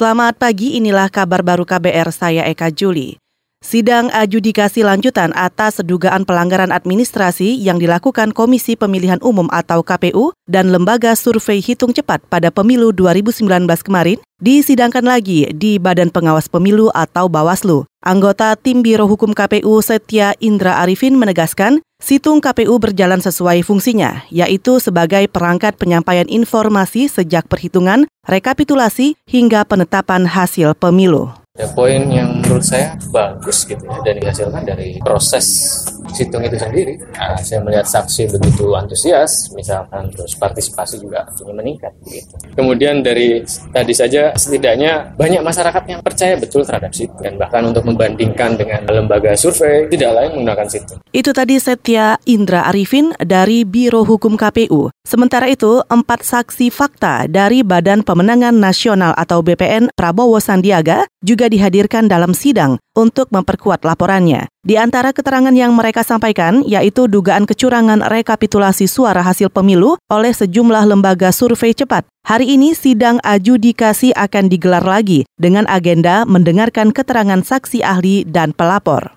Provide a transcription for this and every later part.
Selamat pagi, inilah kabar baru KBR saya Eka Juli. Sidang adjudikasi lanjutan atas dugaan pelanggaran administrasi yang dilakukan Komisi Pemilihan Umum atau KPU dan Lembaga Survei Hitung Cepat pada pemilu 2019 kemarin disidangkan lagi di Badan Pengawas Pemilu atau Bawaslu. Anggota Tim Biro Hukum KPU Setia Indra Arifin menegaskan Situng KPU berjalan sesuai fungsinya, yaitu sebagai perangkat penyampaian informasi sejak perhitungan, rekapitulasi, hingga penetapan hasil pemilu. Ya, poin yang menurut saya bagus gitu ya dan dihasilkan dari proses situng itu sendiri. Nah, saya melihat saksi begitu antusias, misalkan terus partisipasi juga ini meningkat gitu. Kemudian dari tadi saja setidaknya banyak masyarakat yang percaya betul terhadap situng dan bahkan untuk membandingkan dengan lembaga survei tidak lain menggunakan situng. Itu tadi Setia Indra Arifin dari Biro Hukum KPU. Sementara itu, empat saksi fakta dari Badan Pemenangan Nasional atau BPN Prabowo Sandiaga juga dihadirkan dalam sidang untuk memperkuat laporannya. Di antara keterangan yang mereka sampaikan yaitu dugaan kecurangan rekapitulasi suara hasil pemilu oleh sejumlah lembaga survei cepat. Hari ini sidang adjudikasi akan digelar lagi dengan agenda mendengarkan keterangan saksi ahli dan pelapor.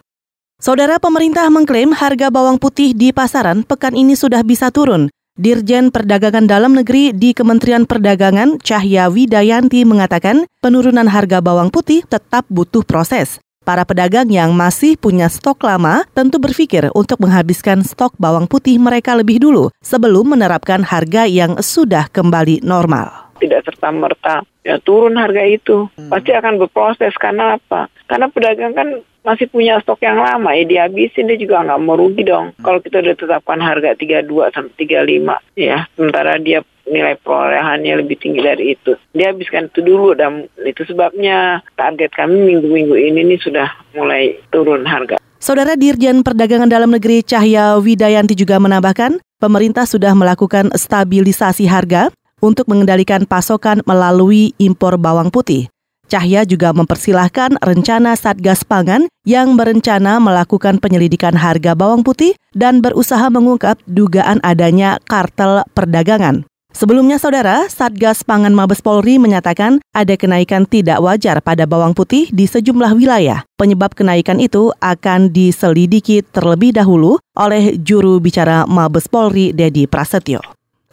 Saudara pemerintah mengklaim harga bawang putih di pasaran pekan ini sudah bisa turun. Dirjen Perdagangan Dalam Negeri di Kementerian Perdagangan Cahya Widayanti mengatakan penurunan harga bawang putih tetap butuh proses. Para pedagang yang masih punya stok lama tentu berpikir untuk menghabiskan stok bawang putih mereka lebih dulu sebelum menerapkan harga yang sudah kembali normal. Tidak serta-merta ya turun harga itu. Hmm. Pasti akan berproses karena apa? Karena pedagang kan masih punya stok yang lama ya dihabisin dia juga nggak mau rugi dong. Hmm. Kalau kita udah tetapkan harga 32 sampai 35 ya, sementara dia nilai perolehannya lebih tinggi dari itu. Dia habiskan itu dulu dan itu sebabnya target kami minggu-minggu ini nih sudah mulai turun harga. Saudara Dirjen Perdagangan Dalam Negeri Cahya Widayanti juga menambahkan, pemerintah sudah melakukan stabilisasi harga untuk mengendalikan pasokan melalui impor bawang putih. Cahya juga mempersilahkan rencana Satgas Pangan yang berencana melakukan penyelidikan harga bawang putih dan berusaha mengungkap dugaan adanya kartel perdagangan. Sebelumnya, saudara, Satgas Pangan Mabes Polri menyatakan ada kenaikan tidak wajar pada bawang putih di sejumlah wilayah. Penyebab kenaikan itu akan diselidiki terlebih dahulu oleh juru bicara Mabes Polri, Dedi Prasetyo.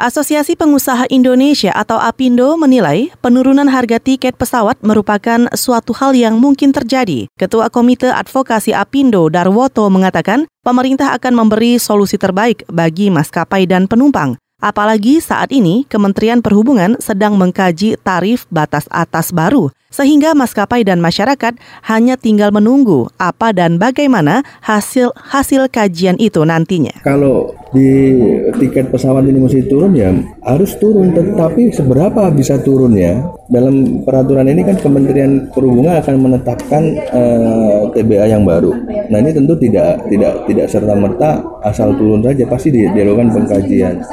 Asosiasi Pengusaha Indonesia atau APindo menilai penurunan harga tiket pesawat merupakan suatu hal yang mungkin terjadi. Ketua Komite Advokasi APindo Darwoto mengatakan pemerintah akan memberi solusi terbaik bagi maskapai dan penumpang. Apalagi saat ini Kementerian Perhubungan sedang mengkaji tarif batas atas baru, sehingga maskapai dan masyarakat hanya tinggal menunggu apa dan bagaimana hasil hasil kajian itu nantinya. Kalau di tiket pesawat ini mesti turun ya harus turun, tetapi seberapa bisa turunnya? Dalam peraturan ini kan Kementerian Perhubungan akan menetapkan eh, TBA yang baru. Nah ini tentu tidak tidak tidak serta merta asal turun saja, pasti dilakukan pengkajian.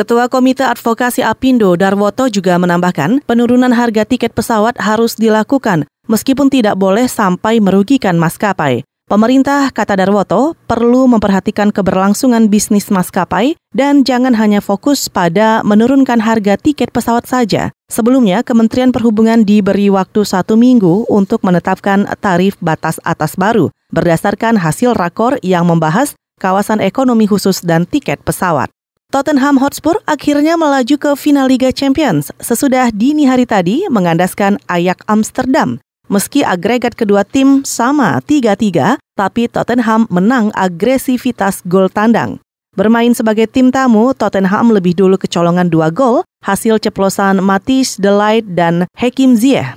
Ketua Komite Advokasi Apindo Darwoto juga menambahkan, penurunan harga tiket pesawat harus dilakukan meskipun tidak boleh sampai merugikan maskapai. Pemerintah, kata Darwoto, perlu memperhatikan keberlangsungan bisnis maskapai dan jangan hanya fokus pada menurunkan harga tiket pesawat saja. Sebelumnya, Kementerian Perhubungan diberi waktu satu minggu untuk menetapkan tarif batas atas baru berdasarkan hasil rakor yang membahas kawasan ekonomi khusus dan tiket pesawat. Tottenham Hotspur akhirnya melaju ke final Liga Champions sesudah dini hari tadi mengandaskan Ayak Amsterdam. Meski agregat kedua tim sama 3-3, tapi Tottenham menang agresivitas gol tandang. Bermain sebagai tim tamu, Tottenham lebih dulu kecolongan dua gol, hasil ceplosan Matis Delight dan Hakim Ziyech.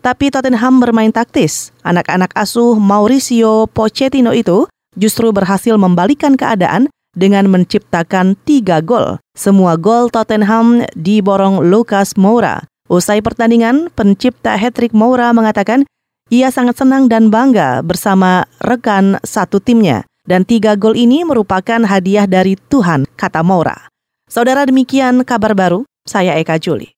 Tapi Tottenham bermain taktis. Anak-anak asuh Mauricio Pochettino itu justru berhasil membalikan keadaan dengan menciptakan tiga gol. Semua gol Tottenham diborong Lucas Moura. Usai pertandingan, pencipta hat-trick Moura mengatakan ia sangat senang dan bangga bersama rekan satu timnya. Dan tiga gol ini merupakan hadiah dari Tuhan, kata Moura. Saudara demikian kabar baru, saya Eka Juli.